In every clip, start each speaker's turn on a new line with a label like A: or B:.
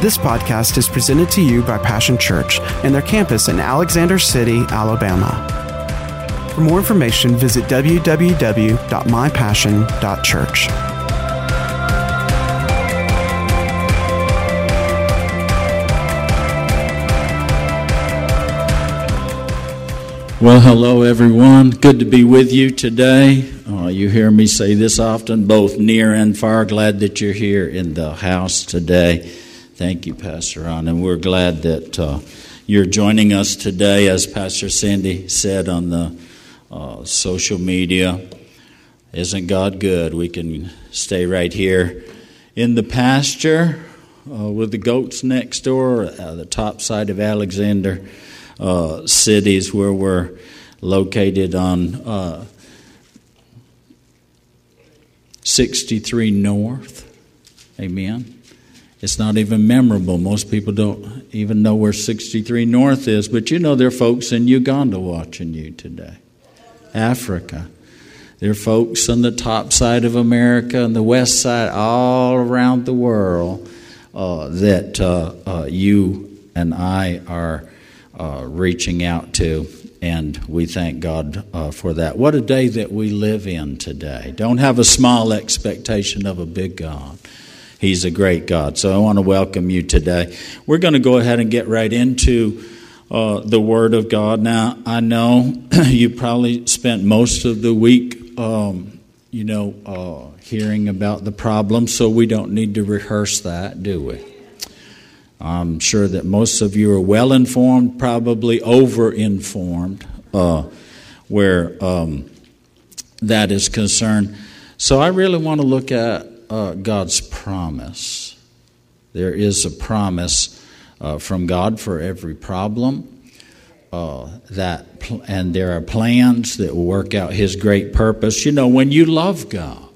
A: This podcast is presented to you by Passion Church and their campus in Alexander City, Alabama. For more information, visit www.mypassion.church.
B: Well, hello, everyone. Good to be with you today. Uh, you hear me say this often, both near and far. Glad that you're here in the house today. Thank you, Pastor Ron. And we're glad that uh, you're joining us today, as Pastor Sandy said on the uh, social media. Isn't God good? We can stay right here in the pasture uh, with the goats next door, uh, the top side of Alexander uh, cities where we're located on uh, 63 North. Amen. It's not even memorable. Most people don't even know where 63 North is, but you know there are folks in Uganda watching you today. Africa. There are folks on the top side of America and the west side, all around the world, uh, that uh, uh, you and I are uh, reaching out to, and we thank God uh, for that. What a day that we live in today. Don't have a small expectation of a big God. He's a great God. So I want to welcome you today. We're going to go ahead and get right into uh, the Word of God. Now, I know you probably spent most of the week, um, you know, uh, hearing about the problem, so we don't need to rehearse that, do we? I'm sure that most of you are well informed, probably over informed, uh, where um, that is concerned. So I really want to look at uh, God's promise. There is a promise uh, from God for every problem. Uh, that pl- and there are plans that will work out His great purpose. You know, when you love God,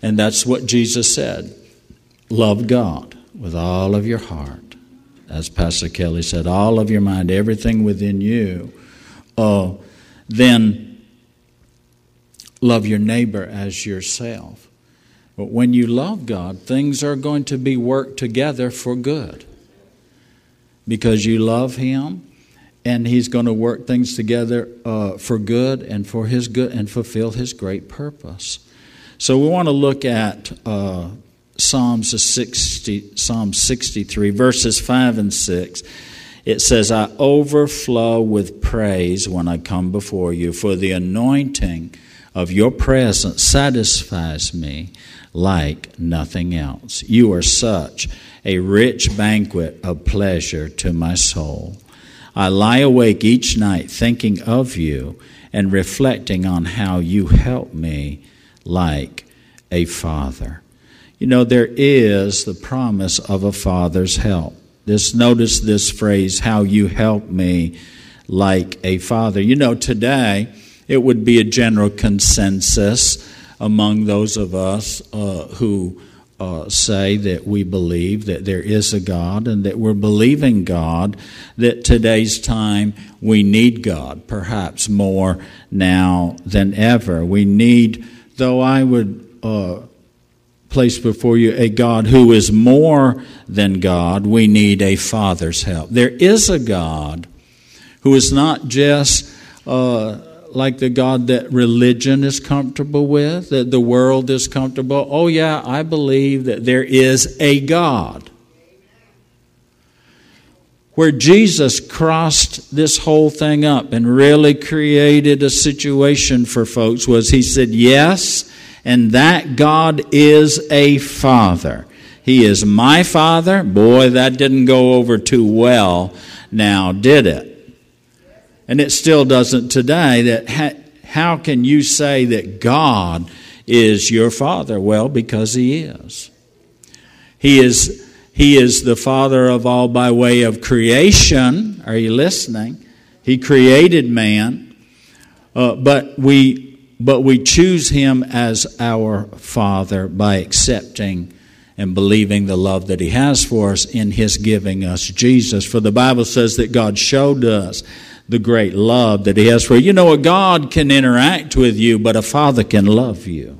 B: and that's what Jesus said: love God with all of your heart, as Pastor Kelly said, all of your mind, everything within you, uh, then love your neighbor as yourself. But when you love God, things are going to be worked together for good. Because you love Him, and He's going to work things together uh, for good and for His good and fulfill His great purpose. So we want to look at uh, Psalms 60, Psalm 63, verses 5 and 6. It says, I overflow with praise when I come before you, for the anointing of your presence satisfies me like nothing else. You are such a rich banquet of pleasure to my soul. I lie awake each night thinking of you and reflecting on how you help me like a father. You know, there is the promise of a father's help. Just notice this phrase, how you help me like a father. You know, today it would be a general consensus among those of us uh, who uh, say that we believe that there is a God and that we're believing God, that today's time we need God, perhaps more now than ever. We need, though I would uh, place before you a God who is more than God, we need a Father's help. There is a God who is not just uh, like the God that religion is comfortable with, that the world is comfortable. Oh, yeah, I believe that there is a God. Where Jesus crossed this whole thing up and really created a situation for folks was he said, Yes, and that God is a father. He is my father. Boy, that didn't go over too well now, did it? And it still doesn't today. That ha- how can you say that God is your father? Well, because he is. He is he is the father of all by way of creation. Are you listening? He created man. Uh, but we but we choose him as our Father by accepting and believing the love that he has for us in his giving us Jesus. For the Bible says that God showed us the great love that he has for you. You know, a God can interact with you, but a father can love you.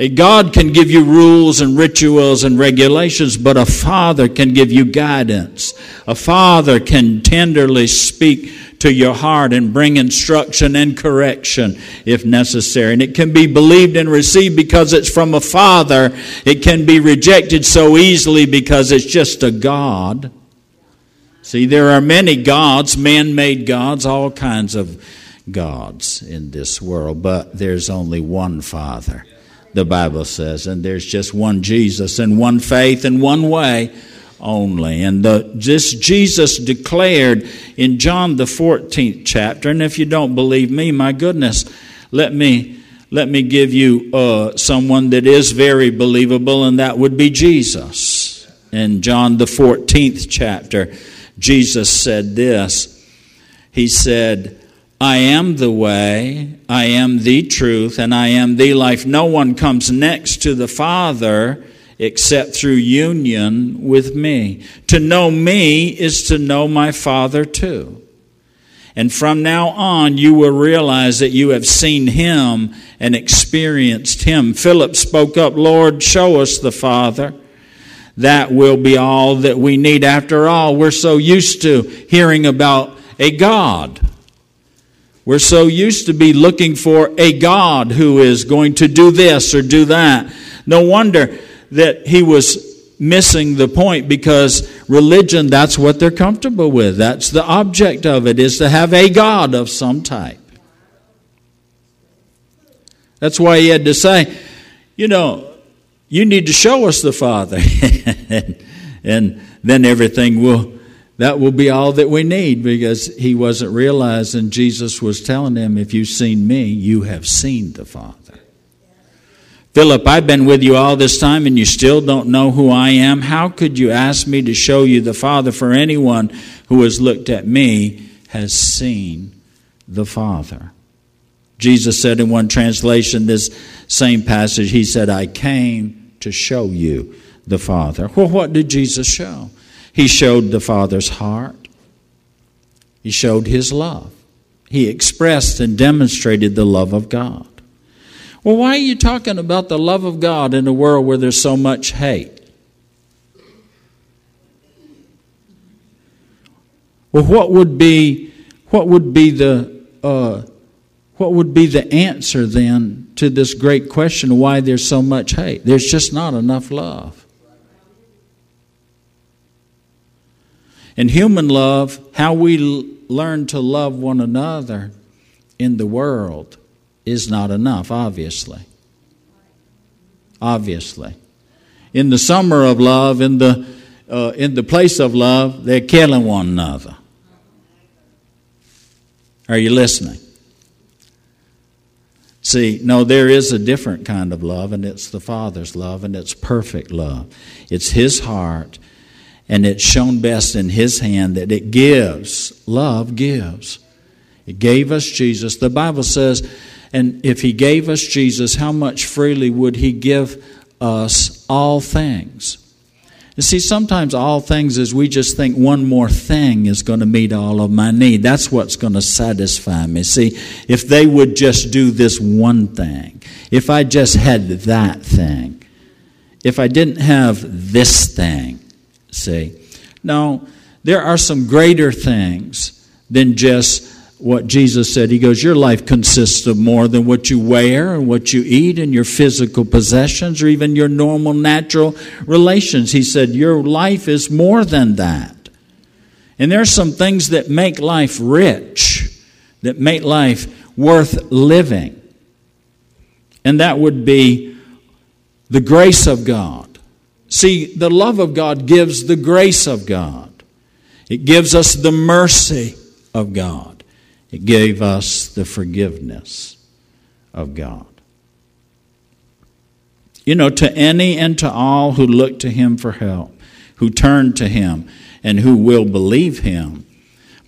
B: A God can give you rules and rituals and regulations, but a father can give you guidance. A father can tenderly speak to your heart and bring instruction and correction if necessary. And it can be believed and received because it's from a father. It can be rejected so easily because it's just a God. See, there are many gods, man made gods, all kinds of gods in this world, but there's only one Father the Bible says. And there's just one Jesus and one faith and one way only. And the, this Jesus declared in John the 14th chapter. And if you don't believe me, my goodness, let me, let me give you uh, someone that is very believable, and that would be Jesus. In John the 14th chapter, Jesus said this. He said, I am the way, I am the truth, and I am the life. No one comes next to the Father except through union with me. To know me is to know my Father too. And from now on, you will realize that you have seen him and experienced him. Philip spoke up, Lord, show us the Father. That will be all that we need. After all, we're so used to hearing about a God we're so used to be looking for a God who is going to do this or do that. No wonder that he was missing the point because religion, that's what they're comfortable with. That's the object of it, is to have a God of some type. That's why he had to say, you know, you need to show us the Father. and, then everything will that will be all that we need because he wasn't realizing Jesus was telling him, If you've seen me, you have seen the Father. Philip, I've been with you all this time and you still don't know who I am. How could you ask me to show you the Father? For anyone who has looked at me has seen the Father. Jesus said in one translation, this same passage, he said, I came to show you the Father. Well, what did Jesus show? He showed the Father's heart. He showed his love. He expressed and demonstrated the love of God. Well, why are you talking about the love of God in a world where there's so much hate? Well, what would be what would be the uh, what would be the answer then to this great question why there's so much hate? There's just not enough love. In human love, how we learn to love one another in the world is not enough, obviously. Obviously. In the summer of love, in the, uh, in the place of love, they're killing one another. Are you listening? See, no, there is a different kind of love, and it's the Father's love, and it's perfect love. It's His heart and it's shown best in His hand that it gives. Love gives. It gave us Jesus. The Bible says, and if He gave us Jesus, how much freely would He give us all things? You see, sometimes all things is we just think one more thing is going to meet all of my need. That's what's going to satisfy me. See, if they would just do this one thing, if I just had that thing, if I didn't have this thing, see. No, there are some greater things than just what Jesus said. He goes, Your life consists of more than what you wear and what you eat and your physical possessions or even your normal natural relations. He said, Your life is more than that. And there are some things that make life rich, that make life worth living. And that would be the grace of God See, the love of God gives the grace of God. It gives us the mercy of God. It gave us the forgiveness of God. You know, to any and to all who look to Him for help, who turn to Him, and who will believe Him,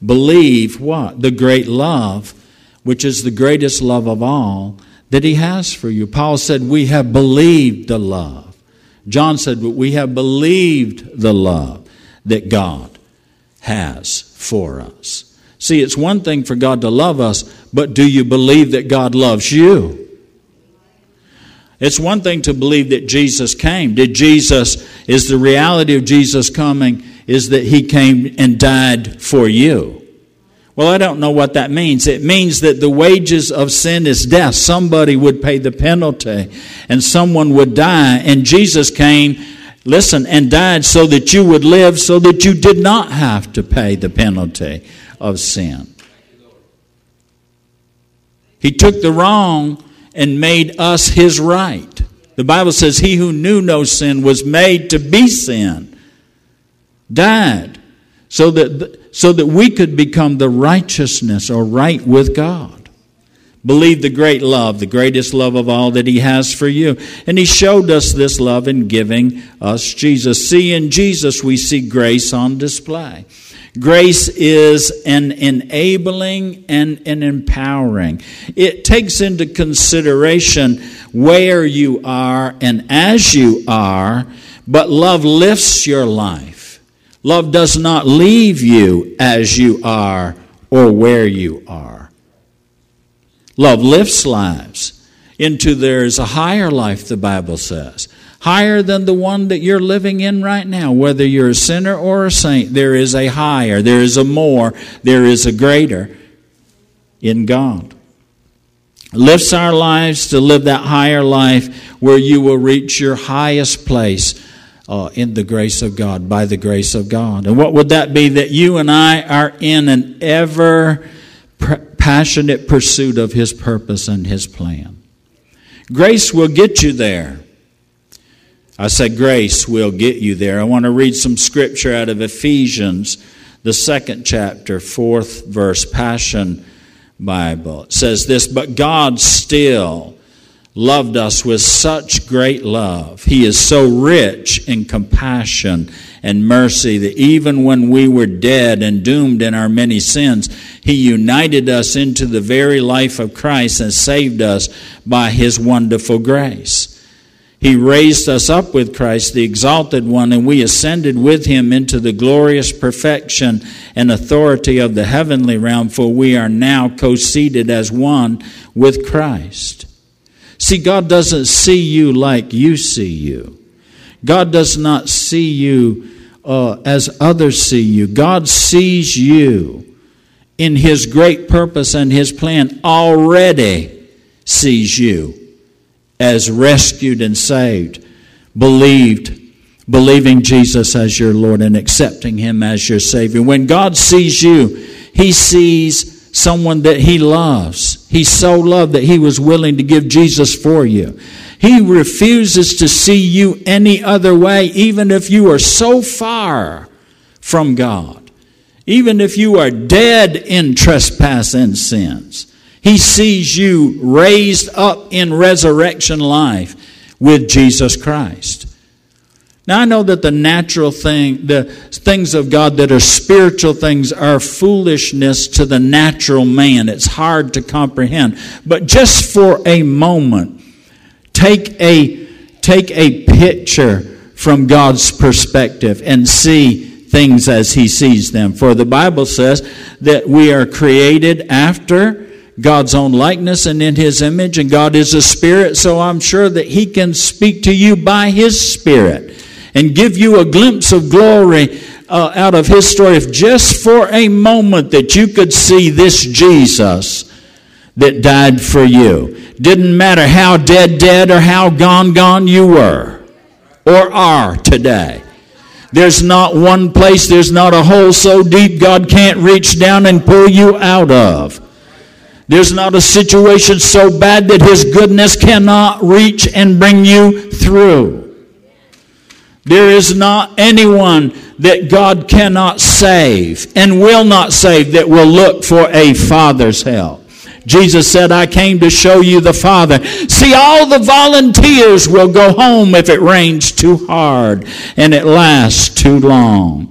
B: believe what? The great love, which is the greatest love of all, that He has for you. Paul said, We have believed the love John said, we have believed the love that God has for us. See, it's one thing for God to love us, but do you believe that God loves you? It's one thing to believe that Jesus came. Did Jesus, is the reality of Jesus coming, is that he came and died for you? Well, I don't know what that means. It means that the wages of sin is death. Somebody would pay the penalty and someone would die. And Jesus came, listen, and died so that you would live, so that you did not have to pay the penalty of sin. He took the wrong and made us his right. The Bible says, He who knew no sin was made to be sin, died so that, so that we could become the righteousness or right with God. Believe the great love, the greatest love of all that He has for you. And He showed us this love in giving us Jesus. See, in Jesus, we see grace on display. Grace is an enabling and an empowering. It takes into consideration where you are and as you are, but love lifts your life. Love does not leave you as you are or where you are. Love lifts lives into there's a higher life, the Bible says. Higher than the one that you're living in right now. Whether you're a sinner or a saint, there is a higher, there is a more, there is a greater in God. Lifts our lives to live that higher life where you will reach your highest place uh, in the grace of God, by the grace of God. And what would that be? That you and I are in an ever passionate pursuit of His purpose and His plan. Grace will get you there. I said, grace will get you there. I want to read some scripture out of Ephesians, the second chapter, fourth verse, Passion Bible. It says this, but God still loved us with such great love. He is so rich in compassion and mercy that even when we were dead and doomed in our many sins, He united us into the very life of Christ and saved us by His wonderful grace. He raised us up with Christ, the exalted one, and we ascended with him into the glorious perfection and authority of the heavenly realm, for we are now co seated as one with Christ. See, God doesn't see you like you see you. God does not see you uh, as others see you. God sees you in His great purpose and His plan, already sees you as rescued and saved, believed, believing Jesus as your Lord and accepting Him as your Savior. When God sees you, He sees someone that he loves. He so loved that he was willing to give Jesus for you. He refuses to see you any other way, even if you are so far from God. Even if you are dead in trespass and sins. He sees you raised up in resurrection life with Jesus Christ. Now, I know that the natural thing, the things of God that are spiritual things, are foolishness to the natural man. It's hard to comprehend. But just for a moment, take a, take a picture from God's perspective and see things as He sees them. For the Bible says that we are created after God's own likeness and in His image, and God is a spirit, so I'm sure that He can speak to you by His Spirit and give you a glimpse of glory uh, out of his story, if just for a moment that you could see this Jesus that died for you. Didn't matter how dead, dead, or how gone, gone you were or are today. There's not one place, there's not a hole so deep God can't reach down and pull you out of. There's not a situation so bad that His goodness cannot reach and bring you through. There is not anyone that God cannot save and will not save that will look for a father's help. Jesus said, I came to show you the Father. See, all the volunteers will go home if it rains too hard and it lasts too long.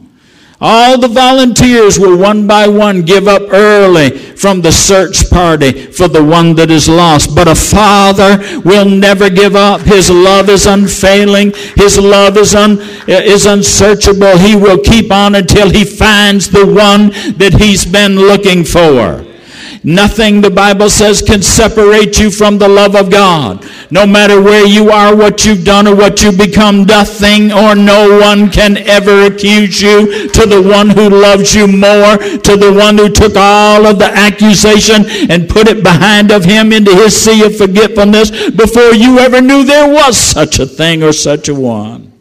B: All the volunteers will one by one give up early from the search party for the one that is lost. But a father will never give up. His love is unfailing. His love is, un, is unsearchable. He will keep on until he finds the one that he's been looking for. Nothing, the Bible says, can separate you from the love of God. No matter where you are, what you've done, or what you become, nothing or no one can ever accuse you to the one who loves you more, to the one who took all of the accusation and put it behind of him into his sea of forgetfulness before you ever knew there was such a thing or such a one.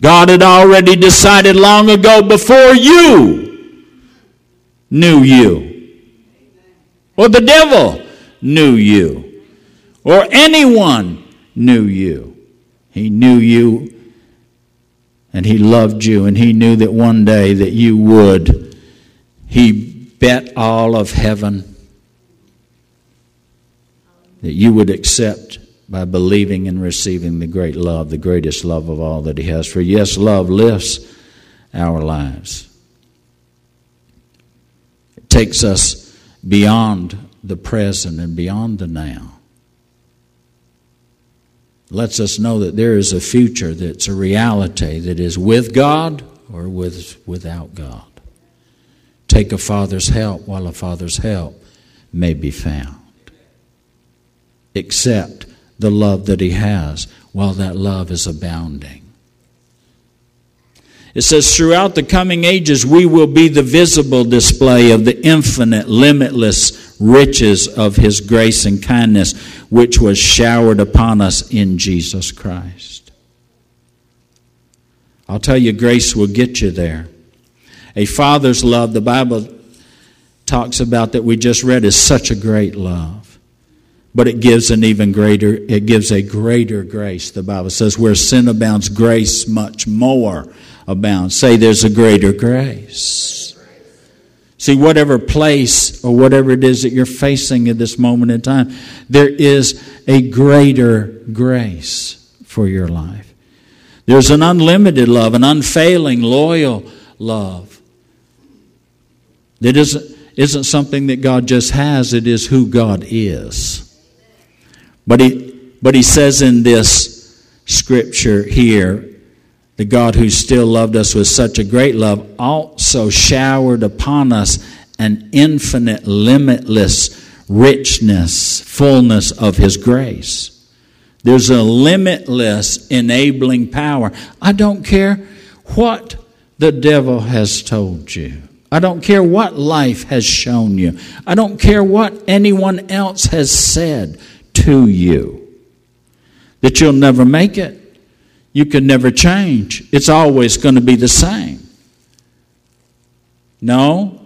B: God had already decided long ago before you knew you or the devil knew you, or anyone knew you. He knew you and he loved you and he knew that one day that you would. He bet all of heaven that you would accept by believing and receiving the great love, the greatest love of all that he has. For yes, love lifts our lives. It takes us beyond the present and beyond the now. Lets us know that there is a future that's a reality that is with God or with, without God. Take a father's help while a father's help may be found. Accept the love that he has while that love is abounding. It says, throughout the coming ages, we will be the visible display of the infinite, limitless riches of his grace and kindness, which was showered upon us in Jesus Christ. I'll tell you, grace will get you there. A father's love, the Bible talks about that we just read, is such a great love. But it gives an even greater, it gives a greater grace. The Bible says, where sin abounds, grace much more abound. Say there's a greater grace. See, whatever place or whatever it is that you're facing at this moment in time, there is a greater grace for your life. There's an unlimited love, an unfailing, loyal love. That isn't, isn't something that God just has, it is who God is. But he, but he says in this scripture here, the God who still loved us with such a great love also showered upon us an infinite, limitless richness, fullness of His grace. There's a limitless enabling power. I don't care what the devil has told you. I don't care what life has shown you. I don't care what anyone else has said to you. That you'll never make it you can never change. It's always going to be the same. No,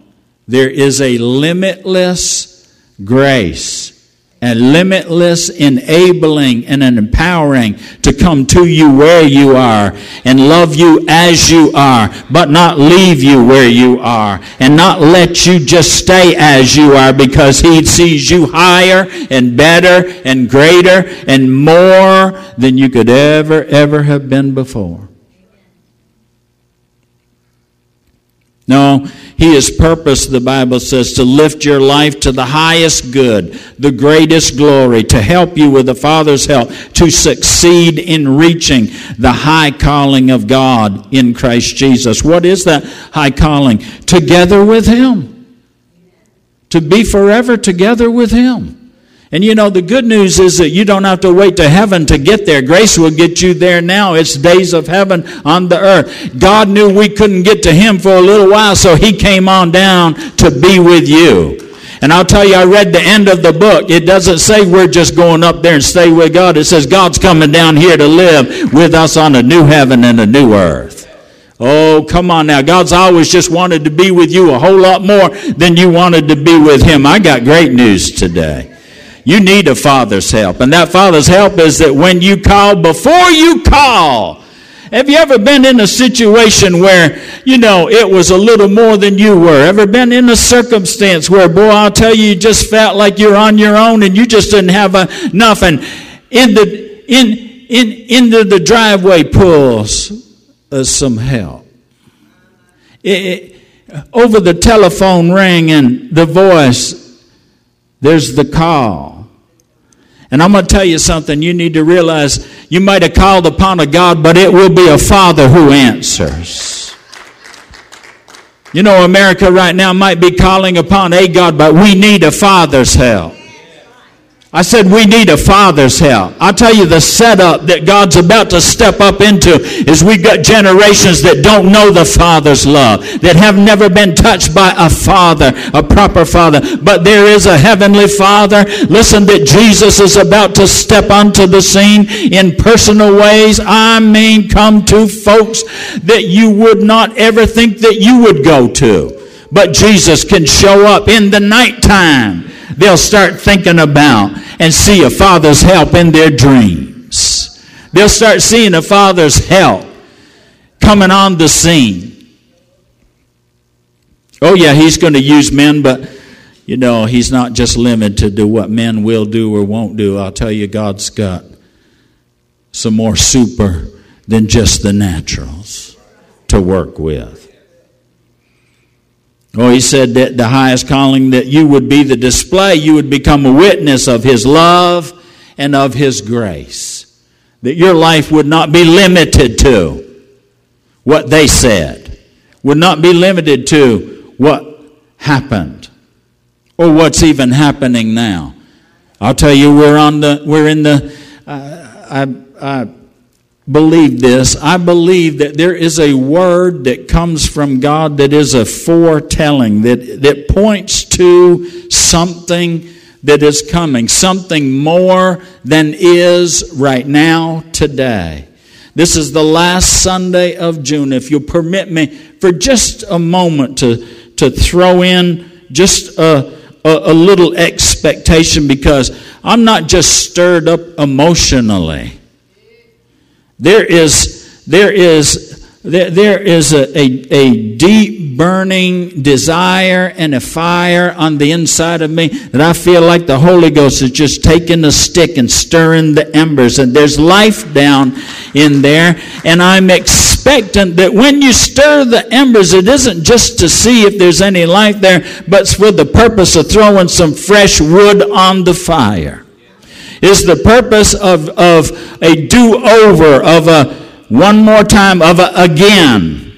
B: there is a limitless grace and limitless enabling and an empowering to come to you where you are and love you as you are, but not leave you where you are and not let you just stay as you are because he sees you higher and better and greater and more than you could ever, ever have been before. No, he has purposed, the Bible says, to lift your life to the highest good, the greatest glory, to help you with the Father's help, to succeed in reaching the high calling of God in Christ Jesus. What is that high calling? Together with Him. To be forever together with Him. And you know, the good news is that you don't have to wait to heaven to get there. Grace will get you there now. It's days of heaven on the earth. God knew we couldn't get to Him for a little while, so He came on down to be with you. And I'll tell you, I read the end of the book. It doesn't say we're just going up there and stay with God. It says God's coming down here to live with us on a new heaven and a new earth. Oh, come on now. God's always just wanted to be with you a whole lot more than you wanted to be with Him. I got great news today. You need a father's help. And that father's help is that when you call, before you call, have you ever been in a situation where, you know, it was a little more than you were? Ever been in a circumstance where, boy, I'll tell you, you just felt like you're on your own and you just didn't have enough and in the, in, in, into the driveway pulls uh, some help. It, it, over the telephone ring and the voice there's the call. And I'm going to tell you something. You need to realize you might have called upon a God, but it will be a Father who answers. You know, America right now might be calling upon a God, but we need a Father's help. I said we need a father's help. I'll tell you the setup that God's about to step up into is we've got generations that don't know the father's love, that have never been touched by a father, a proper father. But there is a heavenly father. Listen, that Jesus is about to step onto the scene in personal ways. I mean, come to folks that you would not ever think that you would go to. But Jesus can show up in the nighttime they'll start thinking about and see a father's help in their dreams. They'll start seeing a father's help coming on the scene. Oh, yeah, he's going to use men, but you know, he's not just limited to what men will do or won't do. I'll tell you, God's got some more super than just the naturals to work with. Oh, he said that the highest calling that you would be the display, you would become a witness of his love and of his grace. That your life would not be limited to what they said, would not be limited to what happened or what's even happening now. I'll tell you, we're on the, we're in the, uh, I, I believe this. I believe that there is a word that comes from God that is a foretelling, that, that points to something that is coming, something more than is right now, today. This is the last Sunday of June. If you'll permit me for just a moment to, to throw in just a, a, a little expectation because I'm not just stirred up emotionally. There is, there is, there, there is a, a, a deep burning desire and a fire on the inside of me that I feel like the Holy Ghost is just taking a stick and stirring the embers. And there's life down in there. And I'm expectant that when you stir the embers, it isn't just to see if there's any life there, but for the purpose of throwing some fresh wood on the fire is the purpose of, of a do-over, of a one more time, of a again.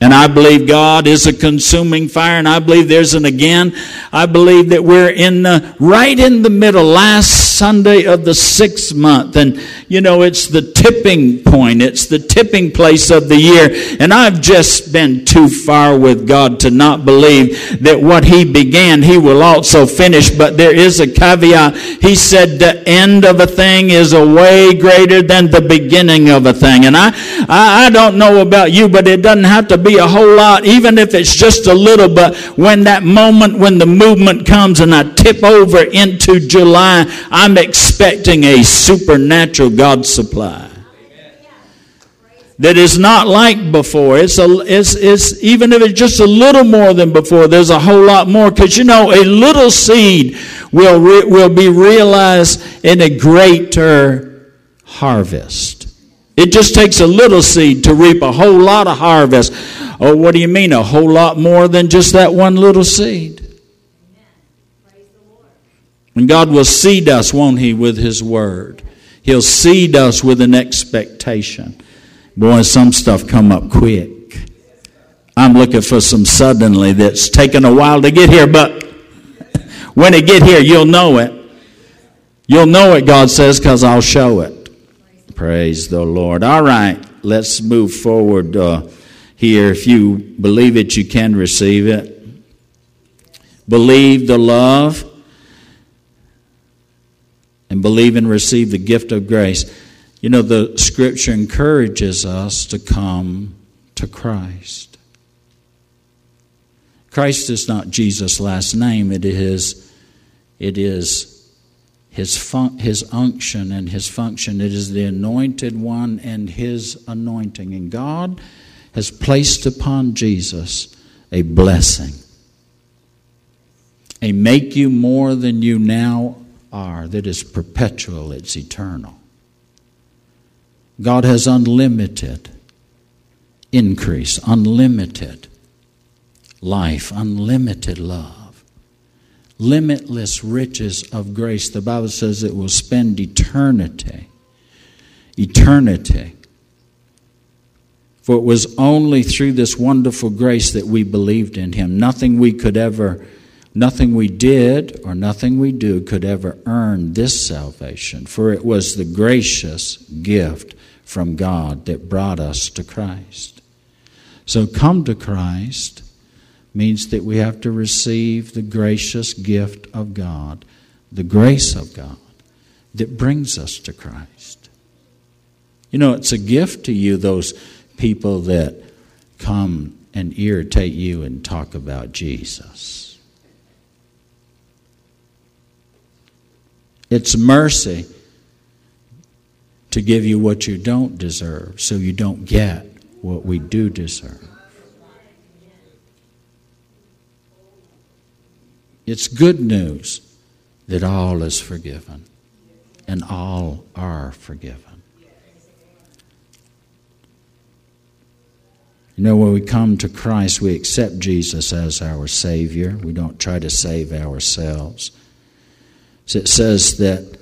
B: And I believe God is a consuming fire, and I believe there's an again. I believe that we're in the, right in the middle, last Sunday of the sixth month. And, you know, it's the tipping point, it's the tipping place of the year. And I've just been too far with God to not believe that what He began, He will also finish. But there is a caveat. He said, the end of a thing is a way greater than the beginning of a thing. And I, I, I don't know about you, but it doesn't have to be a whole lot, even if it's just a little. But when that moment, when the movement comes and I tip over into July, I'm expecting a supernatural God supply that is not like before. It's, a, it's, it's even if it's just a little more than before, there's a whole lot more. Because you know, a little seed will, re, will be realized in a greater harvest. It just takes a little seed to reap a whole lot of harvest. Oh, what do you mean? A whole lot more than just that one little seed. And God will seed us, won't He, with His Word. He'll seed us with an expectation. Boy, some stuff come up quick. I'm looking for some suddenly that's taken a while to get here, but when it get here, you'll know it. You'll know it, God says, because I'll show it. Praise the Lord. All right, let's move forward uh, here. If you believe it, you can receive it. Believe the love and believe and receive the gift of grace. You know, the scripture encourages us to come to Christ. Christ is not Jesus' last name, it is, it is his, fun- his unction and his function. It is the anointed one and his anointing. And God has placed upon Jesus a blessing, a make you more than you now are, that is perpetual, it's eternal. God has unlimited increase, unlimited life, unlimited love limitless riches of grace. The Bible says it will spend eternity, eternity For it was only through this wonderful grace that we believed in him. Nothing we could ever, nothing we did or nothing we do could ever earn this salvation, for it was the gracious gift from God that brought us to Christ. So come to Christ means that we have to receive the gracious gift of God, the grace of God that brings us to Christ. You know, it's a gift to you, those people that come and irritate you and talk about Jesus. It's mercy to give you what you don't deserve so you don't get what we do deserve. It's good news that all is forgiven and all are forgiven. You know, when we come to Christ, we accept Jesus as our Savior. We don't try to save ourselves. So it says that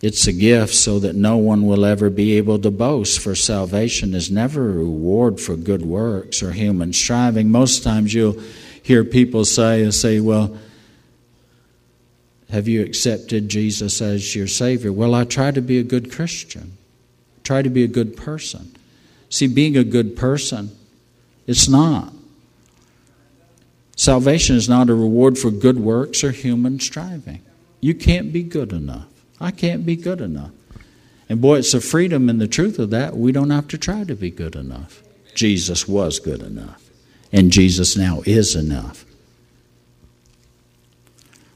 B: it's a gift so that no one will ever be able to boast, for salvation is never a reward for good works or human striving. Most times you'll hear people say, and say, well, have you accepted Jesus as your Savior? Well, I try to be a good Christian, try to be a good person. See, being a good person, it's not. Salvation is not a reward for good works or human striving. You can't be good enough. I can't be good enough. And boy, it's the freedom and the truth of that. We don't have to try to be good enough. Jesus was good enough. And Jesus now is enough.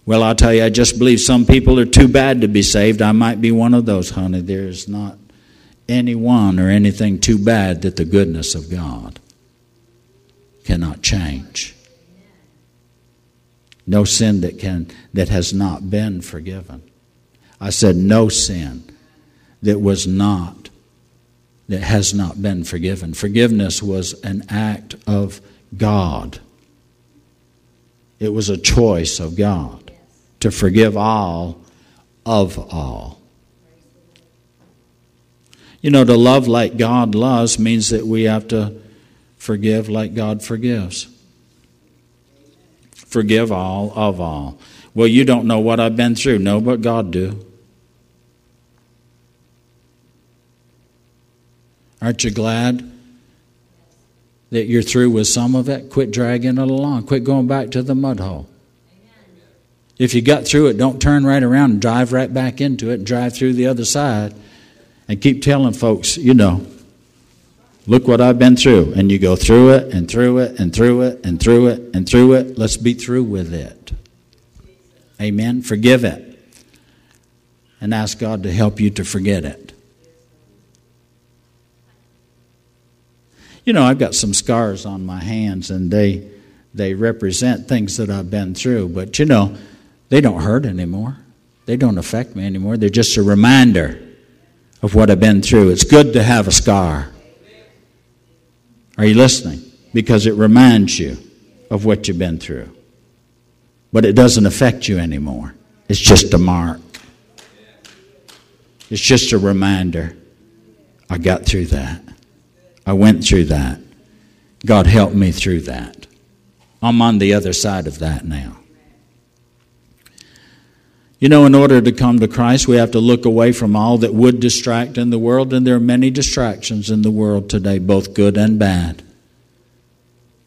B: Well, I'll tell you, I just believe some people are too bad to be saved. I might be one of those, honey. There's not anyone or anything too bad that the goodness of God cannot change. No sin that can that has not been forgiven. I said no sin that was not that has not been forgiven. Forgiveness was an act of God. It was a choice of God to forgive all of all. You know, to love like God loves means that we have to forgive like God forgives. Forgive all of all. Well, you don't know what I've been through. No, but God do. Aren't you glad that you're through with some of it? Quit dragging it along. Quit going back to the mud hole. If you got through it, don't turn right around and drive right back into it and drive through the other side and keep telling folks, you know, look what I've been through. And you go through it and through it and through it and through it and through it. Let's be through with it. Amen. Forgive it. And ask God to help you to forget it. You know, I've got some scars on my hands and they they represent things that I've been through, but you know, they don't hurt anymore. They don't affect me anymore. They're just a reminder of what I've been through. It's good to have a scar. Are you listening? Because it reminds you of what you've been through. But it doesn't affect you anymore. It's just a mark. It's just a reminder. I got through that. I went through that. God helped me through that. I'm on the other side of that now. You know, in order to come to Christ, we have to look away from all that would distract in the world, and there are many distractions in the world today, both good and bad.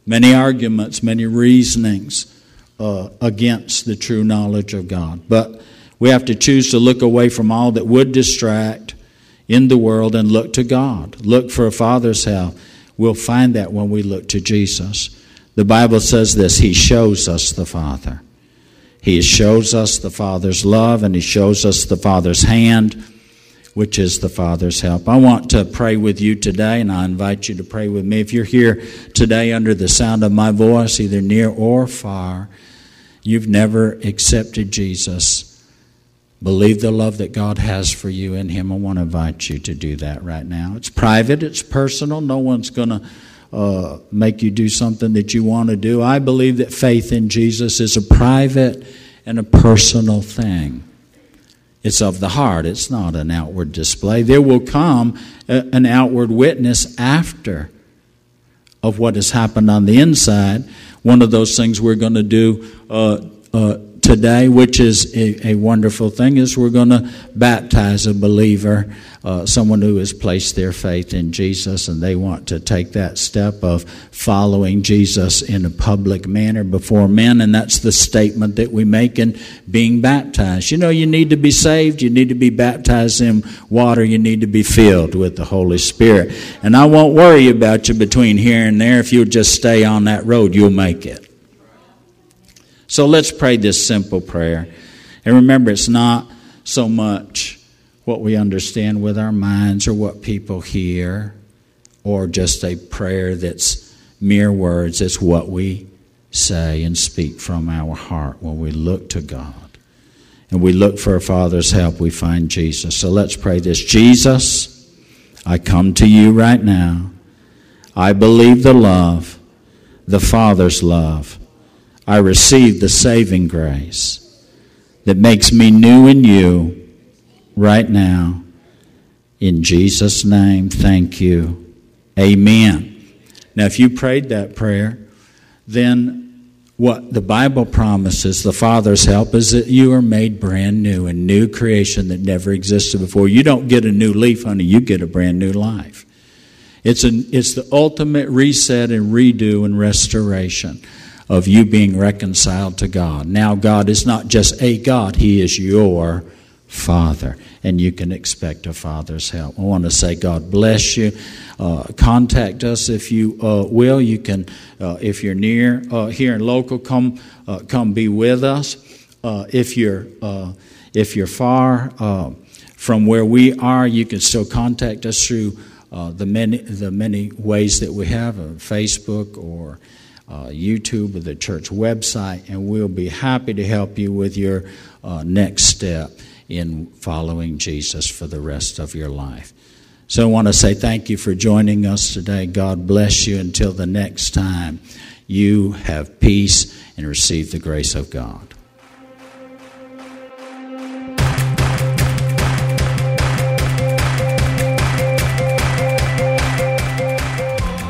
B: Many arguments, many reasonings uh, against the true knowledge of God. But we have to choose to look away from all that would distract in the world and look to God. Look for a Father's help. We'll find that when we look to Jesus. The Bible says this He shows us the Father. He shows us the Father's love and He shows us the Father's hand, which is the Father's help. I want to pray with you today, and I invite you to pray with me. If you're here today under the sound of my voice, either near or far, you've never accepted Jesus. Believe the love that God has for you in Him. I want to invite you to do that right now. It's private, it's personal. No one's going to uh, make you do something that you want to do. I believe that faith in Jesus is a private and a personal thing. It's of the heart, it's not an outward display. There will come a, an outward witness after of what has happened on the inside. One of those things we're going to do uh, uh, today, which is a, a, wonderful thing, is we're going to baptize a believer, uh, someone who has placed their faith in Jesus and they want to take that step of following Jesus in a public manner before men. And that's the statement that we make in being baptized. You know, you need to be saved, you need to be baptized in water, you need to be filled with the Holy Spirit. And I won't worry about you between here and there. If you'll just stay on that road, you'll make it. So let's pray this simple prayer. And remember, it's not so much what we understand with our minds or what people hear or just a prayer that's mere words. It's what we say and speak from our heart when we look to God. And we look for our Father's help, we find Jesus. So let's pray this Jesus, I come to you right now. I believe the love, the Father's love I receive the saving grace that makes me new in you right now. In Jesus' name, thank you. Amen. Now, if you prayed that prayer, then what the Bible promises, the Father's help, is that you are made brand new, a new creation that never existed before. You don't get a new leaf, honey, you get a brand new life. It's, an, it's the ultimate reset and redo and restoration of you being reconciled to God. Now, God is not just a God, He is your Father, and you can expect a Father's help. I want to say, God bless you. Uh, contact us if you uh, will. You can, uh, if you're near uh, here in local, come uh, come be with us. Uh, if you're if you're far from where we are, you can still contact us through the many the many ways that we have, Facebook or uh, YouTube or the church website, and we'll be happy to help you with your uh, next step in following Jesus for the rest of your life. So I want to say thank you for joining us today. God bless you until the next time. You have peace and receive the grace of God.